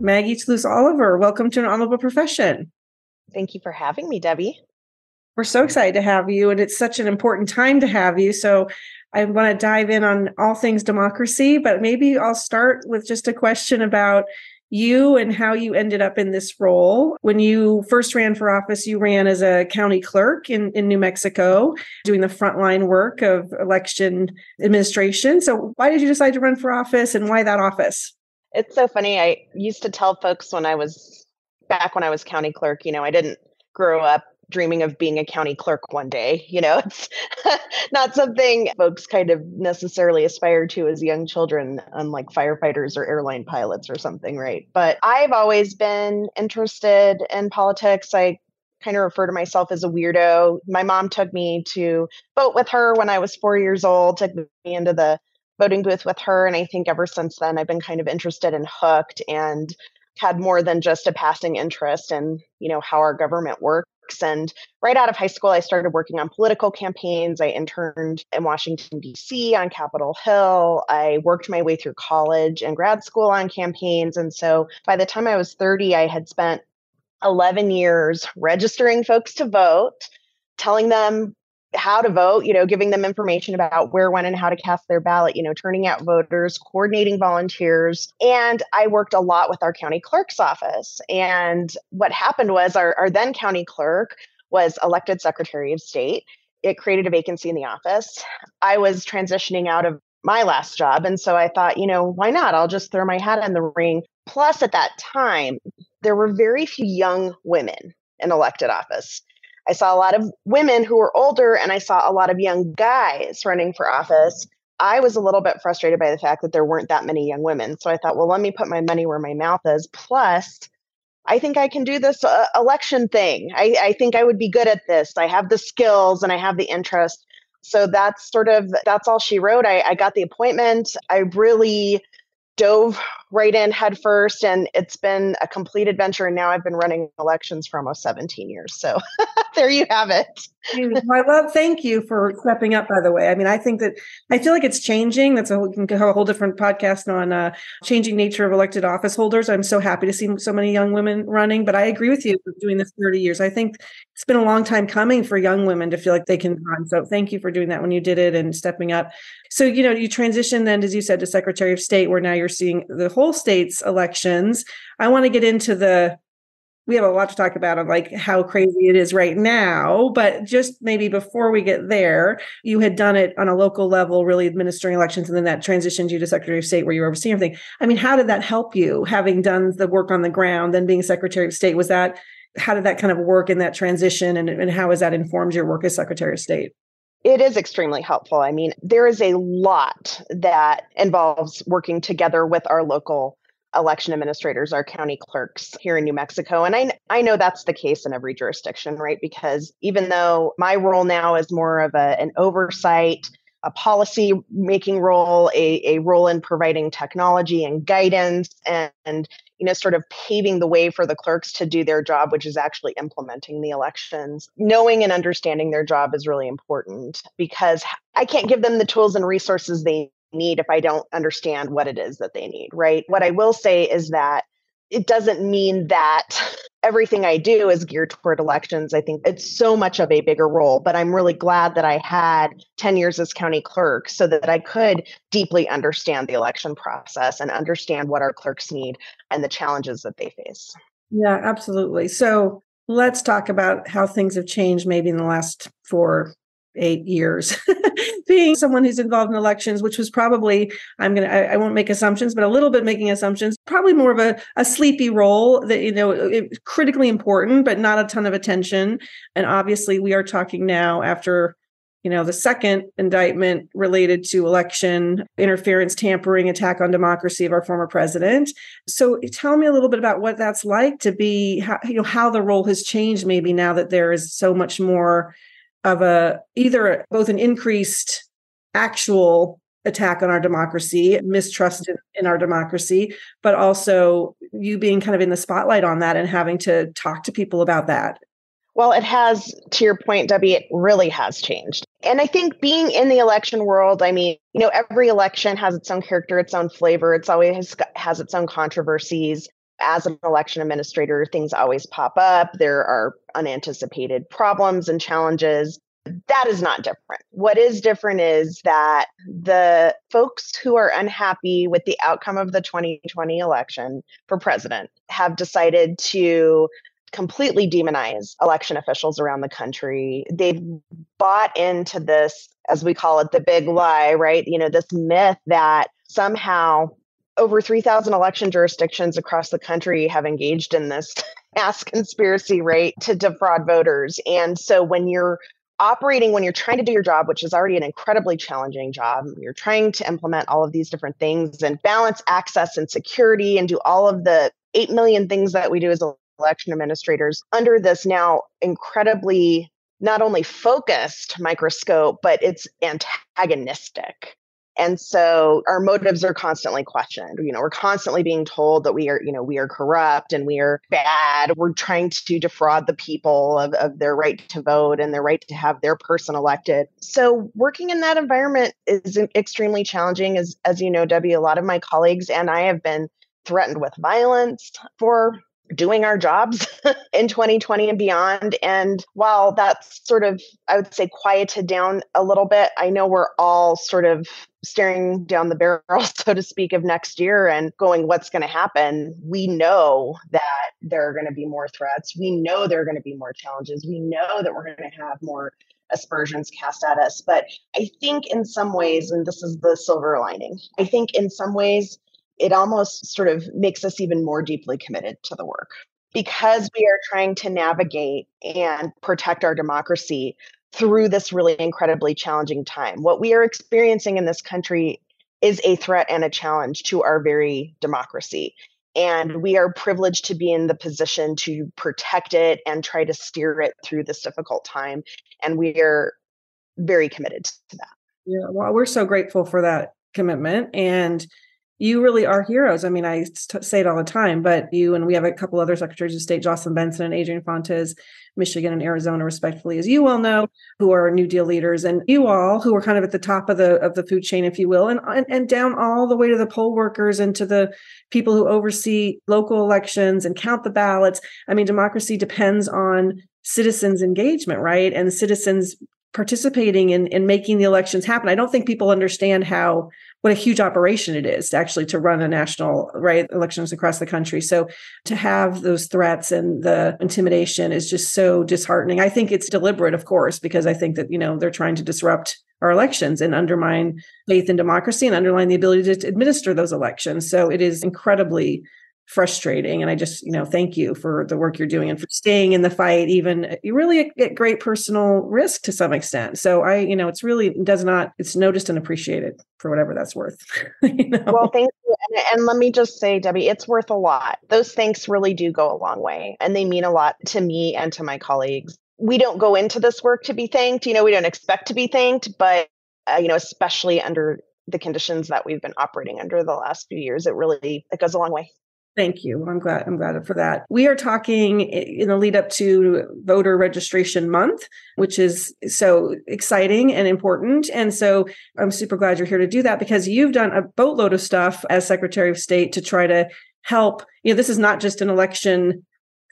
Maggie Toulouse Oliver, welcome to an honorable profession. Thank you for having me, Debbie. We're so excited to have you, and it's such an important time to have you. So, I want to dive in on all things democracy, but maybe I'll start with just a question about you and how you ended up in this role. When you first ran for office, you ran as a county clerk in, in New Mexico, doing the frontline work of election administration. So, why did you decide to run for office and why that office? It's so funny. I used to tell folks when I was back when I was county clerk, you know, I didn't grow up dreaming of being a county clerk one day. You know, it's not something folks kind of necessarily aspire to as young children, unlike firefighters or airline pilots or something, right? But I've always been interested in politics. I kind of refer to myself as a weirdo. My mom took me to vote with her when I was four years old, took me into the voting booth with her. And I think ever since then, I've been kind of interested and hooked and had more than just a passing interest in, you know, how our government works and right out of high school, I started working on political campaigns. I interned in Washington, D.C. on Capitol Hill. I worked my way through college and grad school on campaigns. And so by the time I was 30, I had spent 11 years registering folks to vote, telling them how to vote, you know, giving them information about where, when, and how to cast their ballot, you know, turning out voters, coordinating volunteers. And I worked a lot with our county clerk's office. And what happened was our, our then county clerk was elected Secretary of State. It created a vacancy in the office. I was transitioning out of my last job. And so I thought, you know, why not? I'll just throw my hat in the ring. Plus, at that time, there were very few young women in elected office. I saw a lot of women who were older and I saw a lot of young guys running for office. I was a little bit frustrated by the fact that there weren't that many young women. So I thought, well, let me put my money where my mouth is. Plus, I think I can do this uh, election thing. I, I think I would be good at this. I have the skills and I have the interest. So that's sort of that's all she wrote. I, I got the appointment. I really dove right in head first and it's been a complete adventure and now i've been running elections for almost 17 years so there you have it. I love thank you for stepping up by the way. I mean i think that i feel like it's changing. That's a we can have a whole different podcast on uh, changing nature of elected office holders. I'm so happy to see so many young women running but i agree with you doing this 30 years. I think it's been a long time coming for young women to feel like they can run so thank you for doing that when you did it and stepping up. So you know you transitioned then as you said to secretary of state where now you're seeing the whole states elections i want to get into the we have a lot to talk about on like how crazy it is right now but just maybe before we get there you had done it on a local level really administering elections and then that transitioned you to secretary of state where you were overseeing everything. I mean how did that help you having done the work on the ground then being secretary of state? Was that how did that kind of work in that transition and, and how has that informed your work as secretary of state it is extremely helpful. I mean, there is a lot that involves working together with our local election administrators, our county clerks here in New Mexico. And I, I know that's the case in every jurisdiction, right? Because even though my role now is more of a, an oversight, a policy making role, a, a role in providing technology and guidance and, and you know, sort of paving the way for the clerks to do their job, which is actually implementing the elections. Knowing and understanding their job is really important because I can't give them the tools and resources they need if I don't understand what it is that they need, right? What I will say is that it doesn't mean that everything I do is geared toward elections. I think it's so much of a bigger role, but I'm really glad that I had 10 years as county clerk so that I could deeply understand the election process and understand what our clerks need and the challenges that they face. Yeah, absolutely. So let's talk about how things have changed maybe in the last four, eight years. Being someone who's involved in elections, which was probably, I'm going to, I won't make assumptions, but a little bit making assumptions, probably more of a, a sleepy role that, you know, it, critically important, but not a ton of attention. And obviously, we are talking now after you know, the second indictment related to election interference, tampering, attack on democracy of our former president. So tell me a little bit about what that's like to be, how, you know, how the role has changed maybe now that there is so much more of a either both an increased actual attack on our democracy, mistrust in, our democracy, but also you being kind of in the spotlight on that and having to talk to people about that. Well, it has, to your point, Debbie, it really has changed. And I think being in the election world, I mean, you know, every election has its own character, its own flavor. It's always has its own controversies. As an election administrator, things always pop up. There are unanticipated problems and challenges. That is not different. What is different is that the folks who are unhappy with the outcome of the 2020 election for president have decided to completely demonize election officials around the country. They've bought into this, as we call it, the big lie, right? You know, this myth that somehow over 3,000 election jurisdictions across the country have engaged in this mass conspiracy, right, to defraud voters. And so when you're operating when you're trying to do your job, which is already an incredibly challenging job, you're trying to implement all of these different things and balance access and security and do all of the 8 million things that we do as election administrators under this now incredibly not only focused microscope, but it's antagonistic. And so our motives are constantly questioned. You know, we're constantly being told that we are, you know, we are corrupt and we are bad. We're trying to defraud the people of, of their right to vote and their right to have their person elected. So working in that environment is extremely challenging. As as you know, Debbie, a lot of my colleagues and I have been threatened with violence for doing our jobs in 2020 and beyond. And while that's sort of, I would say, quieted down a little bit, I know we're all sort of staring down the barrel, so to speak, of next year and going, what's going to happen? We know that there are going to be more threats. We know there are going to be more challenges. We know that we're going to have more aspersions cast at us. But I think in some ways, and this is the silver lining, I think in some ways, it almost sort of makes us even more deeply committed to the work because we are trying to navigate and protect our democracy through this really incredibly challenging time. What we are experiencing in this country is a threat and a challenge to our very democracy. And mm-hmm. we are privileged to be in the position to protect it and try to steer it through this difficult time. And we are very committed to that. Yeah, well, we're so grateful for that commitment. And you really are heroes. I mean, I say it all the time, but you and we have a couple other secretaries of state, Jocelyn Benson and Adrian Fontes, Michigan and Arizona, respectfully, as you well know, who are New Deal leaders, and you all who are kind of at the top of the of the food chain, if you will, and and, and down all the way to the poll workers and to the people who oversee local elections and count the ballots. I mean, democracy depends on citizens' engagement, right? And citizens participating in, in making the elections happen. I don't think people understand how what a huge operation it is to actually to run a national right elections across the country. So to have those threats and the intimidation is just so disheartening. I think it's deliberate, of course, because I think that you know they're trying to disrupt our elections and undermine faith in democracy and undermine the ability to administer those elections. So it is incredibly frustrating and i just you know thank you for the work you're doing and for staying in the fight even you really at great personal risk to some extent. So i you know it's really does not it's noticed and appreciated for whatever that's worth you know? well thank you and, and let me just say debbie it's worth a lot. Those thanks really do go a long way and they mean a lot to me and to my colleagues. We don't go into this work to be thanked you know we don't expect to be thanked but uh, you know especially under the conditions that we've been operating under the last few years it really it goes a long way Thank you. I'm glad. I'm glad for that. We are talking in the lead up to voter registration month, which is so exciting and important. And so I'm super glad you're here to do that because you've done a boatload of stuff as Secretary of State to try to help. You know, this is not just an election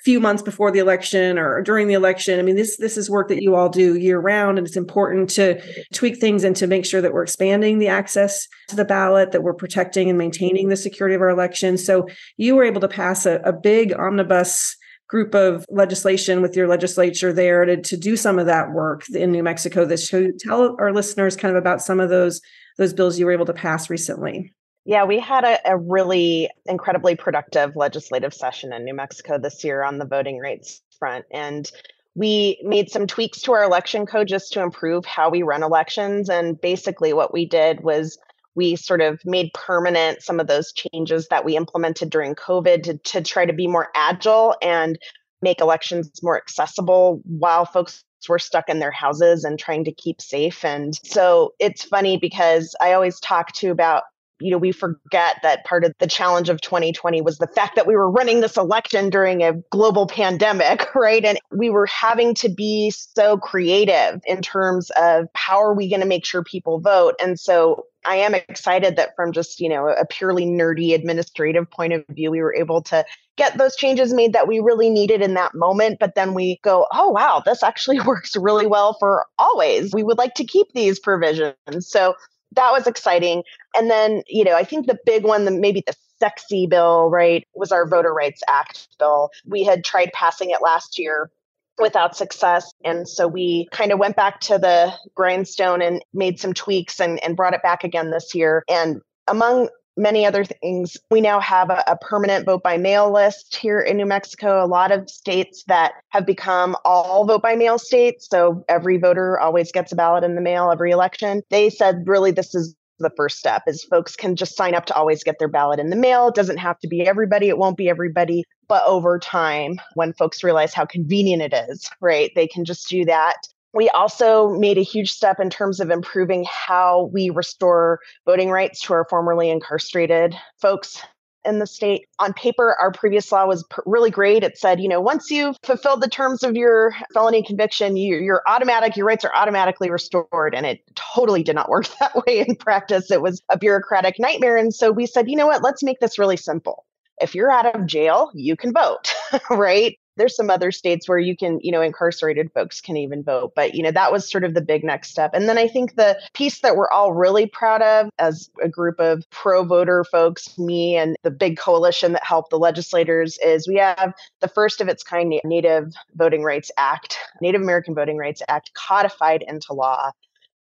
few months before the election or during the election. I mean, this this is work that you all do year round, and it's important to tweak things and to make sure that we're expanding the access to the ballot, that we're protecting and maintaining the security of our elections. So you were able to pass a, a big omnibus group of legislation with your legislature there to, to do some of that work in New Mexico this show tell our listeners kind of about some of those those bills you were able to pass recently. Yeah, we had a, a, really incredibly productive legislative session in New Mexico this year on the voting rights front. And we made some tweaks to our election code just to improve how we run elections. And basically, what we did was we sort of made permanent some of those changes that we implemented during COVID to, to try to be more agile and make elections more accessible while folks were stuck in their houses and trying to keep safe. And so it's funny because I always talk to about you know, we forget that part of the challenge of 2020 was the fact that we were running this election during a global pandemic, right? And we were having to be so creative in terms of how are we going to make sure people vote. And so I am excited that from just, you know, a purely nerdy administrative point of view, we were able to get those changes made that we really needed in that moment. But then we go, oh, wow, this actually works really well for always. We would like to keep these provisions. So that was exciting. And then, you know, I think the big one, the maybe the sexy bill, right, was our Voter Rights Act bill. We had tried passing it last year without success. And so we kind of went back to the grindstone and made some tweaks and, and brought it back again this year. And among many other things. We now have a, a, permanent vote by mail list here in New Mexico. A lot of states that have become all vote by mail states. So every voter always gets a ballot in the mail every election. They said, really, this is the first step is folks can just sign up to always get their ballot in the mail. It doesn't have to be everybody. It won't be everybody. But over time, when folks realize how convenient it is, right, they can just do that. We also made a huge step in terms of improving how we restore voting rights to our formerly incarcerated folks in the state. On paper, our previous law was really great. It said, you know, once you've fulfilled the terms of your felony conviction, you, you're automatic, your rights are automatically restored. And it totally did not work that way in practice. It was a bureaucratic nightmare. And so we said, you know what, let's make this really simple. If you're out of jail, you can vote, right? There's some other states where you can you know incarcerated folks can even vote but you know that was sort of the big next step. And then i think the piece that we're all really proud of as a group of pro voter folks me and the big coalition that helped the legislators is we have the first of its kind native voting rights act native american voting rights act codified into law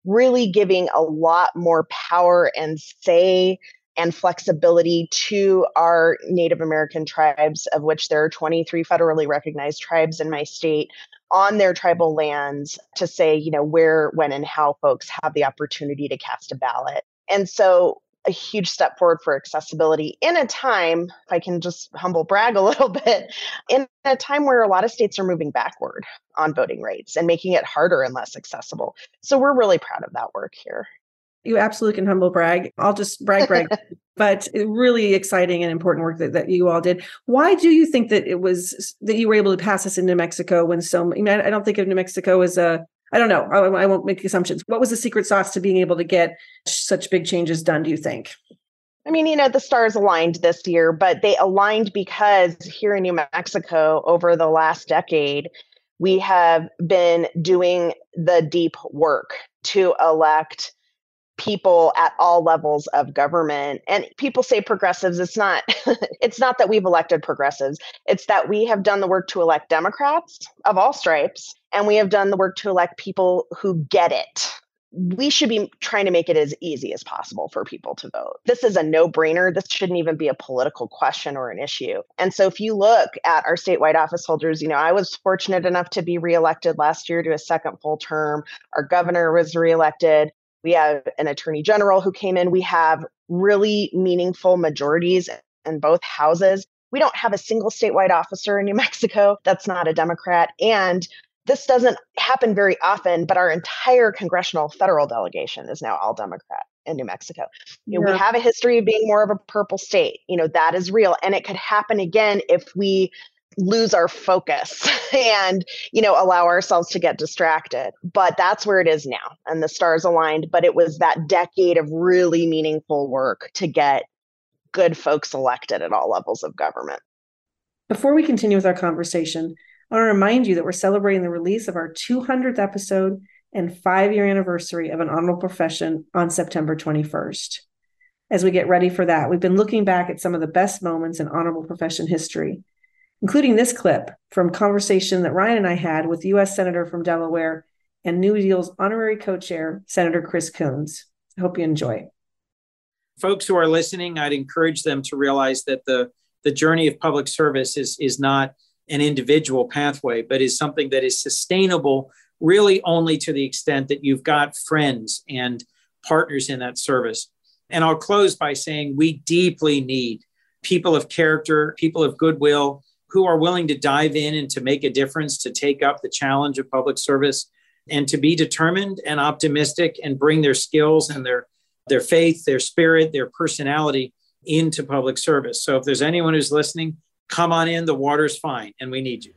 really giving a lot more power and say and flexibility to our Native American tribes, of which there are 23 federally recognized tribes in my state, on their tribal lands to say, you know, where, when, and how folks have the opportunity to cast a ballot. And so a huge step forward for accessibility in a time, if I can just humble brag a little bit, in a time where a lot of states are moving backward on voting rights and making it harder and less accessible. So we're really proud of that work here. You absolutely can humble brag. I'll just brag, brag. but really exciting and important work that, that you all did. Why do you think that it was that you were able to pass this in New Mexico when so? I mean, I don't think of New Mexico as a. I don't know. I, I won't make assumptions. What was the secret sauce to being able to get such big changes done? Do you think? I mean, you know, the stars aligned this year, but they aligned because here in New Mexico over the last decade, we have been doing the deep work to elect people at all levels of government and people say progressives it's not it's not that we've elected progressives it's that we have done the work to elect democrats of all stripes and we have done the work to elect people who get it we should be trying to make it as easy as possible for people to vote. This is a no brainer. This shouldn't even be a political question or an issue. And so, if you look at our statewide office holders, you know, I was fortunate enough to be reelected last year to a second full term. Our governor was reelected. We have an attorney general who came in. We have really meaningful majorities in both houses. We don't have a single statewide officer in New Mexico that's not a Democrat. And this doesn't happen very often, but our entire congressional federal delegation is now all Democrat in New Mexico. You know, yeah. we have a history of being more of a purple state. You know, that is real. And it could happen again if we lose our focus and you know allow ourselves to get distracted. But that's where it is now and the stars aligned but it was that decade of really meaningful work to get good folks elected at all levels of government. Before we continue with our conversation i want to remind you that we're celebrating the release of our 200th episode and five year anniversary of an honorable profession on september 21st as we get ready for that we've been looking back at some of the best moments in honorable profession history including this clip from conversation that Ryan and I had with U.S. Senator from Delaware and New Deal's honorary co-chair, Senator Chris Coons. I hope you enjoy. Folks who are listening, I'd encourage them to realize that the, the journey of public service is, is not an individual pathway, but is something that is sustainable really only to the extent that you've got friends and partners in that service. And I'll close by saying we deeply need people of character, people of goodwill who are willing to dive in and to make a difference, to take up the challenge of public service and to be determined and optimistic and bring their skills and their their faith, their spirit, their personality into public service. So if there's anyone who's listening, come on in, the water's fine and we need you.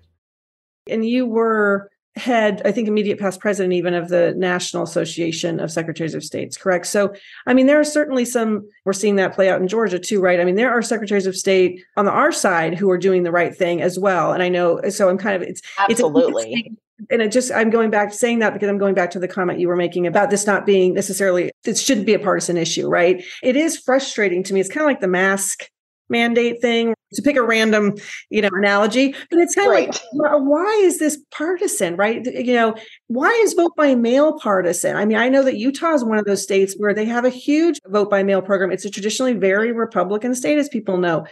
And you were head, I think, immediate past president even of the National Association of Secretaries of States, correct? So, I mean, there are certainly some, we're seeing that play out in Georgia too, right? I mean, there are secretaries of state on the our side who are doing the right thing as well. And I know, so I'm kind of, it's absolutely. It's and it just i'm going back to saying that because i'm going back to the comment you were making about this not being necessarily it shouldn't be a partisan issue right it is frustrating to me it's kind of like the mask mandate thing to pick a random you know analogy but it's kind right. of like why is this partisan right? You know why is vote by mail partisan? I mean i know that utah is one of those states where they have a huge vote by mail program. It's a traditionally very republican state as people know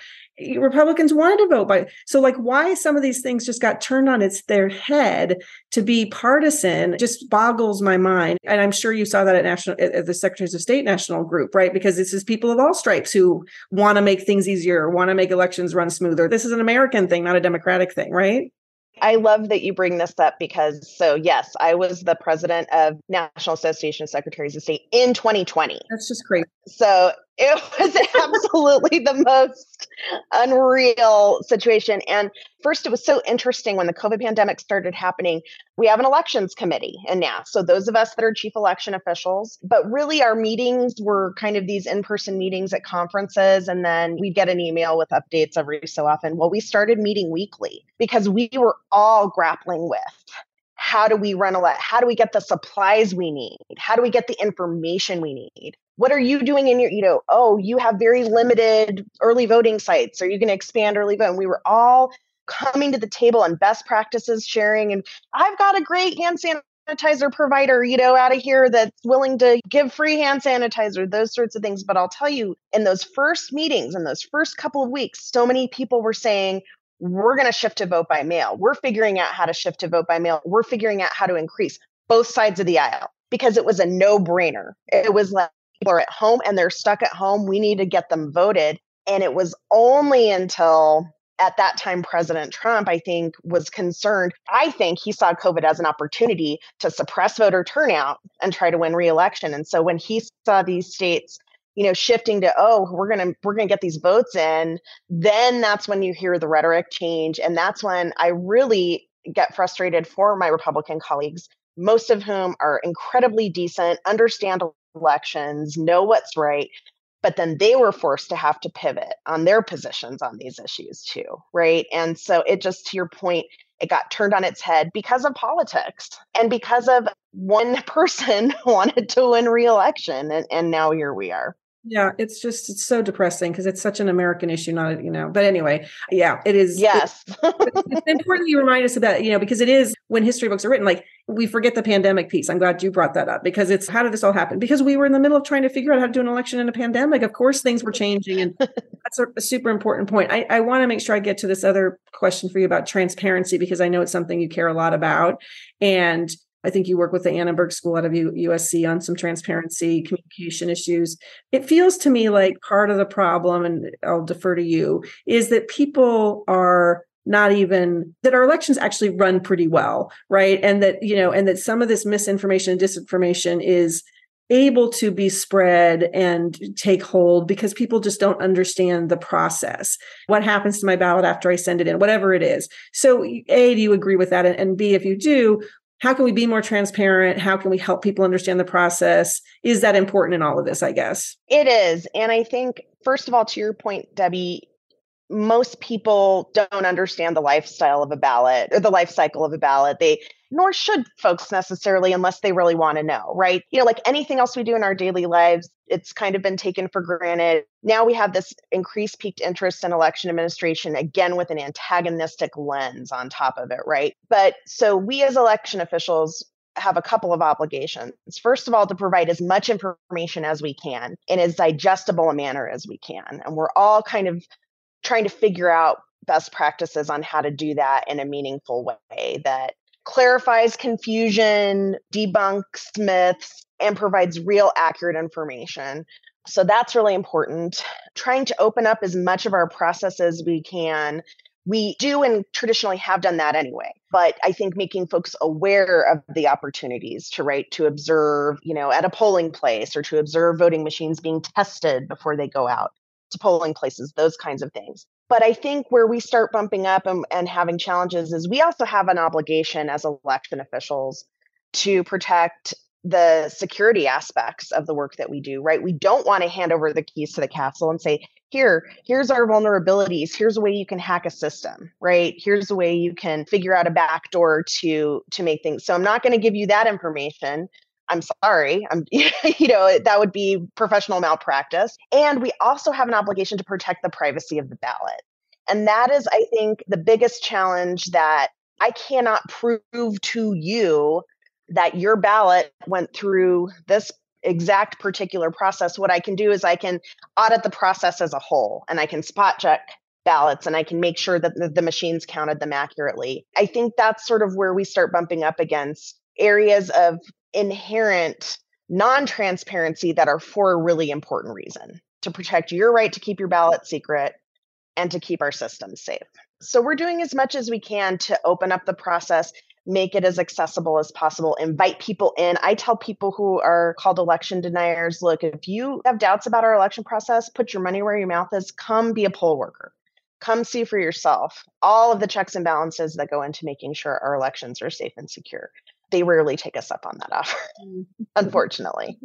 Republicans wanted to vote by. So, like, why some of these things just got turned on its their head to be partisan just boggles my mind. And I'm sure you saw that at national at the Secretaries of State national group, right? Because this is people of all stripes who want to make things easier, want to make elections run smoother. This is an American thing, not a Democratic thing, right? I love that you bring this up because, so yes, I was the president of National Association of Secretaries of State in 2020. That's just crazy. So it was absolutely the most unreal situation. And first, it was so interesting when the COVID pandemic started happening. We have an elections committee in NASS. So, those of us that are chief election officials, but really our meetings were kind of these in person meetings at conferences. And then we'd get an email with updates every so often. Well, we started meeting weekly because we were all grappling with how do we run a lot how do we get the supplies we need? How do we get the information we need? What are you doing in your you know oh you have very limited early voting sites. Are you going to expand early vote? And we were all coming to the table and best practices sharing and i've got a great hand sanitizer provider you know out of here that's willing to give free hand sanitizer those sorts of things. But i'll tell you in those first meetings in those first couple of weeks so many people were saying we're going to shift to vote by mail. We're figuring out how to shift to vote by mail. We're figuring out how to increase both sides of the aisle because it was a no brainer. It was like people are at home and they're stuck at home. We need to get them voted. And it was only until at that time, President Trump, I think, was concerned. I think he saw COVID as an opportunity to suppress voter turnout and try to win reelection. And so when he saw these states you know shifting to oh we're to we're to get these votes in then that's when you hear the rhetoric change and that's when i really get frustrated for my republican colleagues most of whom are incredibly decent understand elections know what's right but then they were forced to have to pivot on their positions on these issues too right? And so it just to your point it got turned on its head because of politics and because of one person wanted to win re-election and, and now here we are yeah, it's just it's so depressing because it's such an American issue, not you know. But anyway, yeah, it is. Yes, it's important you remind us of that, you know, because it is when history books are written. Like we forget the pandemic piece. I'm glad you brought that up because it's how did this all happen? Because we were in the middle of trying to figure out how to do an election in a pandemic. Of course, things were changing, and that's a, a super important point. I, I want to make sure I get to this other question for you about transparency because I know it's something you care a lot about, and I think you work with the Annenberg School out of USC on some transparency communication issues. It feels to me like part of the problem, and I'll defer to you, is that people are not even that our elections actually run pretty well right? And that you know and that some of this misinformation and disinformation is able to be spread and take hold because people just don't understand the process. What happens to my ballot after i send it in? Whatever it is. So a do you agree with that? And b if you do how can we be more transparent? How can we help people understand the process? Is that important in all of this i guess? It is and i think first of all to your point debbie most people don't understand the lifestyle of a ballot or the life cycle of a ballot. They nor should folks necessarily unless they really want to know, right? You know, like anything else we do in our daily lives, it's kind of been taken for granted. Now we have this increased peaked interest in election administration, again, with an antagonistic lens on top of it, right? But so we as election officials, have a couple of obligations. First of all, to provide as much information as we can in as digestible a manner as we can. And we're all kind of trying to figure out best practices on how to do that in a meaningful way that clarifies confusion, debunks myths, and provides real accurate information. So that's really important. Trying to open up as much of our process as we can. We do and traditionally have done that anyway. But I think making folks aware of the opportunities to write, to observe, you know, at a polling place or to observe voting machines being tested before they go out to polling places, those kinds of things. But I think where we start bumping up and, and having challenges is we also have an obligation as election officials to protect the security aspects of the work that we do, right? We don't want to hand over the keys to the castle and say, here, here's our vulnerabilities. Here's a way you can hack a system, right? Here's a way you can figure out a backdoor to to make things. So I'm not going to give you that information. I'm sorry. I'm, you know, that would be professional malpractice. And we also have an obligation to protect the privacy of the ballot. And that is, I think, the biggest challenge that I cannot prove to you that your ballot went through this exact particular process. What I can do is I can audit the process as a whole and I can spot check ballots and I can make sure that the, machines counted them accurately. I think that's sort of where we start bumping up against areas of inherent non transparency that are for a really important reason to protect your right to keep your ballot secret and to keep our systems safe. So we're doing as much as we can to open up the process, make it as accessible as possible, invite people in. I tell people who are called election deniers look, if you have doubts about our election process, put your money where your mouth is, come be a poll worker. Come see for yourself all of the checks and balances that go into making sure our elections are safe and secure they rarely take us up on that offer, mm-hmm. unfortunately.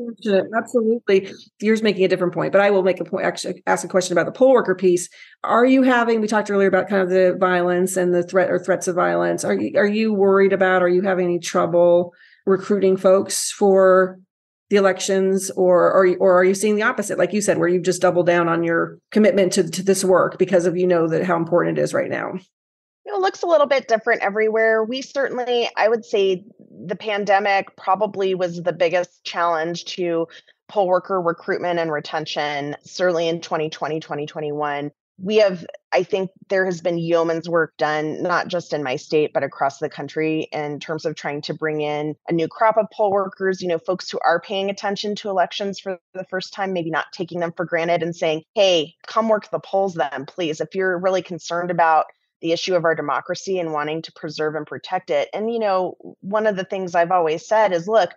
Absolutely. Yours making a different point, but I will make a point, actually ask a question about the poll worker piece. Are you having, we talked earlier about kind of the violence and the threat or threats of violence. Are you, are you worried about, are you having any trouble recruiting folks for the elections or, or, or are you seeing the opposite? Like you said, where you've just doubled down on your commitment to, to this work because of, you know, that how important it is right now? It looks a little bit different everywhere. We certainly, I would say, the pandemic probably was the biggest challenge to poll worker recruitment and retention, certainly in 2020, 2021. We have, I think there has been yeoman's work done, not just in my state, but across the country in terms of trying to bring in a new crop of poll workers, you know, folks who are paying attention to elections for the first time, maybe not taking them for granted and saying, hey, come work the polls then, please. If you're really concerned about the issue of our democracy and wanting to preserve and protect it. And, you know, one of the things I've always said is look,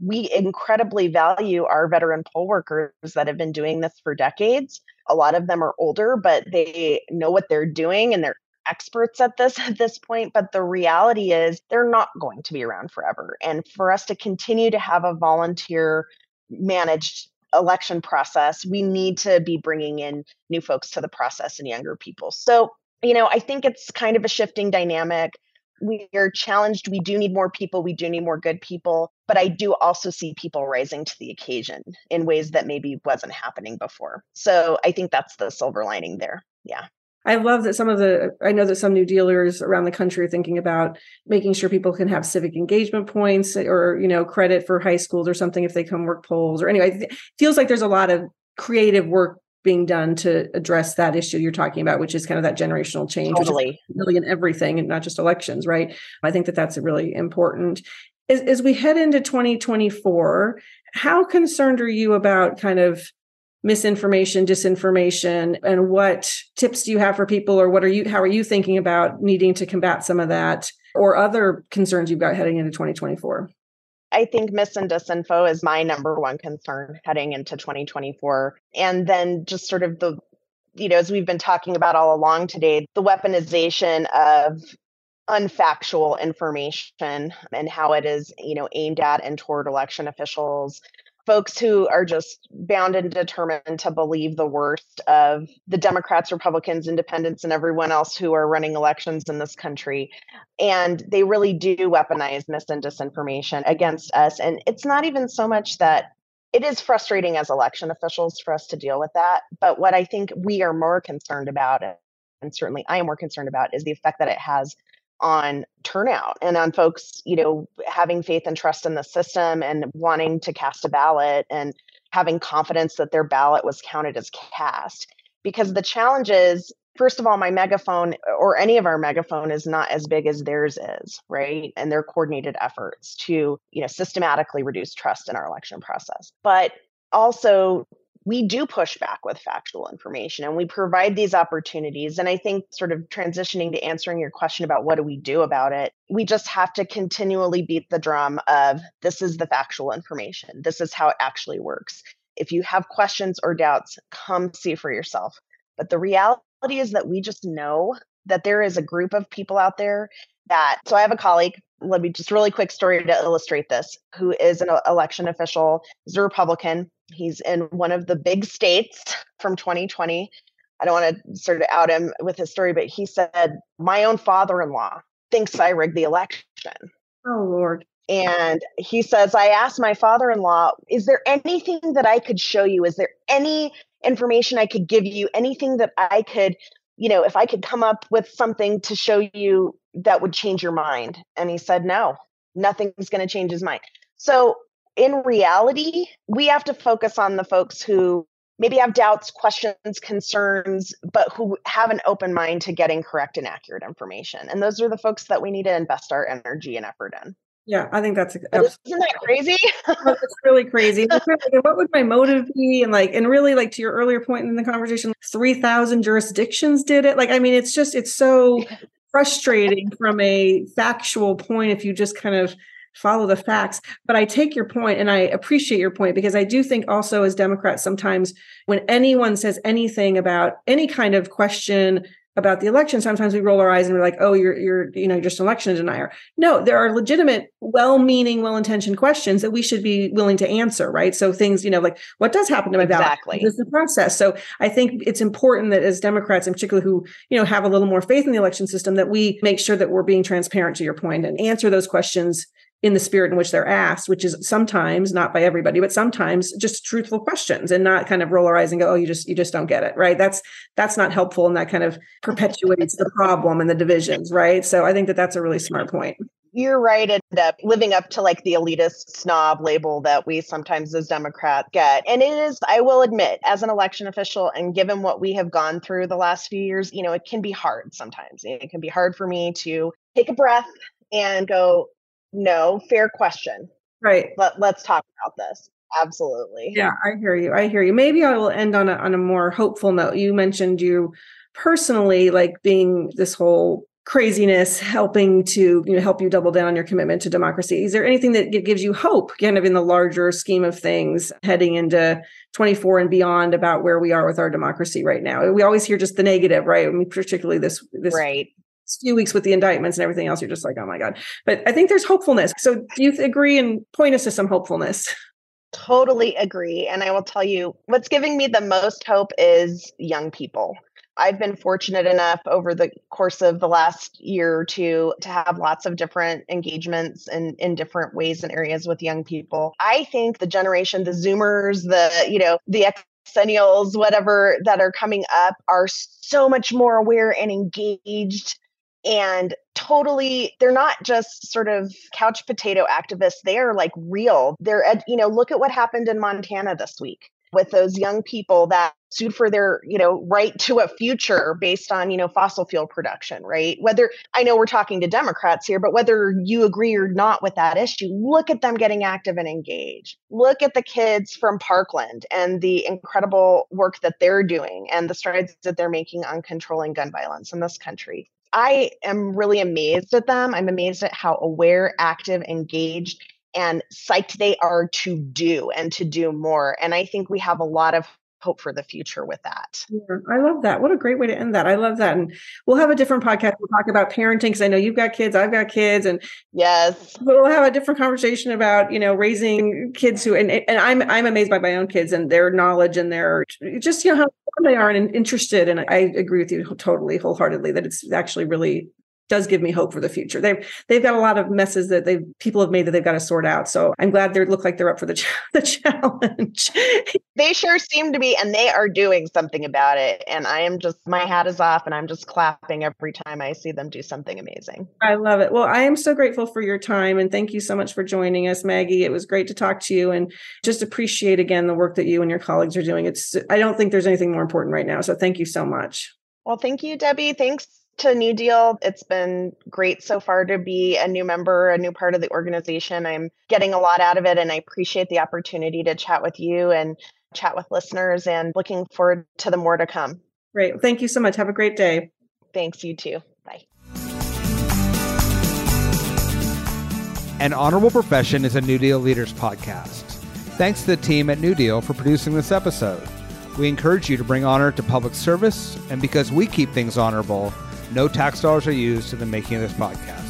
we incredibly value our veteran poll workers that have been doing this for decades. A lot of them are older, but they know what they're doing and they're experts at this at this point but the reality is they're not going to be around forever and for us to continue to have a volunteer managed election process we need to be bringing in new folks to the process and younger people so you know, I think it's kind of a shifting dynamic. We are challenged. We do need more people. We do need more good people. But I do also see people rising to the occasion in ways that maybe wasn't happening before. So I think that's the silver lining there. Yeah. I love that some of the, I know that some new dealers around the country are thinking about making sure people can have civic engagement points or, you know, credit for high schools or something if they come work polls or anyway, it feels like there's a lot of creative work being done to address that issue you're talking about, which is kind of that generational change, totally. really in everything and not just elections, right? I think that that's really important. As, as we head into 2024, how concerned are you about kind of misinformation, disinformation, and what tips do you have for people, or what are you, how are you thinking about needing to combat some of that, or other concerns you've got heading into 2024? I think mis and disinfo is my number one concern heading into 2024. And then just sort of the, you know, as we've been talking about all along today, the weaponization of unfactual information and how it is, you know, aimed at and toward election officials. Folks who are just bound and determined to believe the worst of the Democrats, Republicans, independents, and everyone else who are running elections in this country. And they really do weaponize mis and disinformation against us. And it's not even so much that it is frustrating as election officials for us to deal with that. But what I think we are more concerned about, and certainly I am more concerned about, is the effect that it has on turnout and on folks, you know, having faith and trust in the system and wanting to cast a ballot and having confidence that their ballot was counted as cast. Because the challenge is, first of all, my megaphone or any of our megaphone is not as big as theirs is, right? And their coordinated efforts to, you know, systematically reduce trust in our election process. But also we do push back with factual information and we provide these opportunities. And I think, sort of transitioning to answering your question about what do we do about it, we just have to continually beat the drum of this is the factual information, this is how it actually works. If you have questions or doubts, come see for yourself. But the reality is that we just know that there is a group of people out there that. So I have a colleague let me just really quick story to illustrate this who is an election official He's a republican He's in one of the big states from 2020. I don't want to sort of out him with his story, but he said, My own father in law thinks I rigged the election. Oh, Lord. And he says, I asked my father in law, Is there anything that I could show you? Is there any information I could give you? Anything that I could, you know, if I could come up with something to show you that would change your mind? And he said, No, nothing's going to change his mind. So in reality, we have to focus on the folks who maybe have doubts, questions, concerns, but who have an open mind to getting correct and accurate information. And those are the folks that we need to invest our energy and effort in. Yeah, I think that's isn't that crazy? It's really crazy. what would my motive be? And like, and really, like to your earlier point in the conversation, three thousand jurisdictions did it. Like, I mean, it's just it's so frustrating from a factual point if you just kind of follow the facts. But I take your point and I appreciate your point because I do think also as Democrats, sometimes when anyone says anything about any kind of question about the election, sometimes we roll our eyes and we're like, oh, you're you're, you know, you're just an election denier. No, there are legitimate, well-meaning, well-intentioned questions that we should be willing to answer, right? So things, you know, like what does happen to my ballot? Exactly. This is the process. So I think it's important that as Democrats, in particular who, you know, have a little more faith in the election system, that we make sure that we're being transparent to your point and answer those questions in the spirit in which they're asked, which is sometimes not by everybody, but sometimes just truthful questions and not kind of roll our eyes and go, oh, you just you just don't get it. Right. That's that's not helpful and that kind of perpetuates the problem and the divisions. Right. So I think that that's a really smart point. You're right. End up living up to like the elitist snob label that we sometimes as Democrats get. And it is, I will admit, as an election official and given what we have gone through the last few years, you know, it can be hard sometimes. It can be hard for me to take a breath and go, no, fair question. Right. Let, let's talk about this. Absolutely. Yeah, I hear you. I hear you. Maybe I will end on a on a more hopeful note. You mentioned you personally like being this whole craziness helping to you know help you double down on your commitment to democracy is there anything that gives you hope kind of in the larger scheme of things heading into 24 and beyond about where we are with our democracy right now we always hear just the negative right I mean, particularly this this right few weeks with the indictments and everything else, you're just like, oh my God. But I think there's hopefulness. So do you agree and point us to some hopefulness? Totally agree. And I will tell you what's giving me the most hope is young people. I've been fortunate enough over the course of the last year or two to have lots of different engagements in, in different ways and areas with young people. I think the generation, the Zoomers, the, you know, the Xennials, whatever that are coming up are so much more aware and engaged and totally they're not just sort of couch potato activists they are like real. They're you know look at what happened in montana this week with those young people that sued for their you know right to a future based on you know fossil fuel production right? Whether i know we're talking to democrats here but whether you agree or not with that issue look at them getting active and engaged. Look at the kids from parkland and the incredible work that they're doing and the strides that they're making on controlling gun violence in this country I am really amazed at them. I'm amazed at how aware, active, engaged, and psyched they are to do and to do more. And I think we have a lot of hope for the future with that. Yeah, I love that. What a great way to end that. I love that. And we'll have a different podcast. We'll talk about parenting because I know you've got kids, I've got kids, and yes, we'll have a different conversation about you know raising kids who and and I'm I'm amazed by my own kids and their knowledge and their just you know how they are and interested. And I agree with you totally wholeheartedly that it's actually really does give me hope for the future. They've they've got a lot of messes that they people have made that they've got to sort out. So I'm glad they look like they're up for the the challenge. they sure seem to be, and they are doing something about it. And I am just my hat is off, and I'm just clapping every time I see them do something amazing. I love it. Well, I am so grateful for your time, and thank you so much for joining us, Maggie. It was great to talk to you, and just appreciate again the work that you and your colleagues are doing. It's I don't think there's anything more important right now. So thank you so much. Well, thank you, Debbie. Thanks to New Deal. It's been great so far to be a new member, a new part of the organization. I'm getting a lot out of it, and I appreciate the opportunity to chat with you and chat with listeners and looking forward to the more to come. Great. Thank you so much. Have a great day. Thanks, you too. Bye. An Honorable Profession is a New Deal Leaders podcast. Thanks to the team at New Deal for producing this episode. We encourage you to bring honor to public service, and because we keep things honorable, no tax dollars are used in the making of this podcast.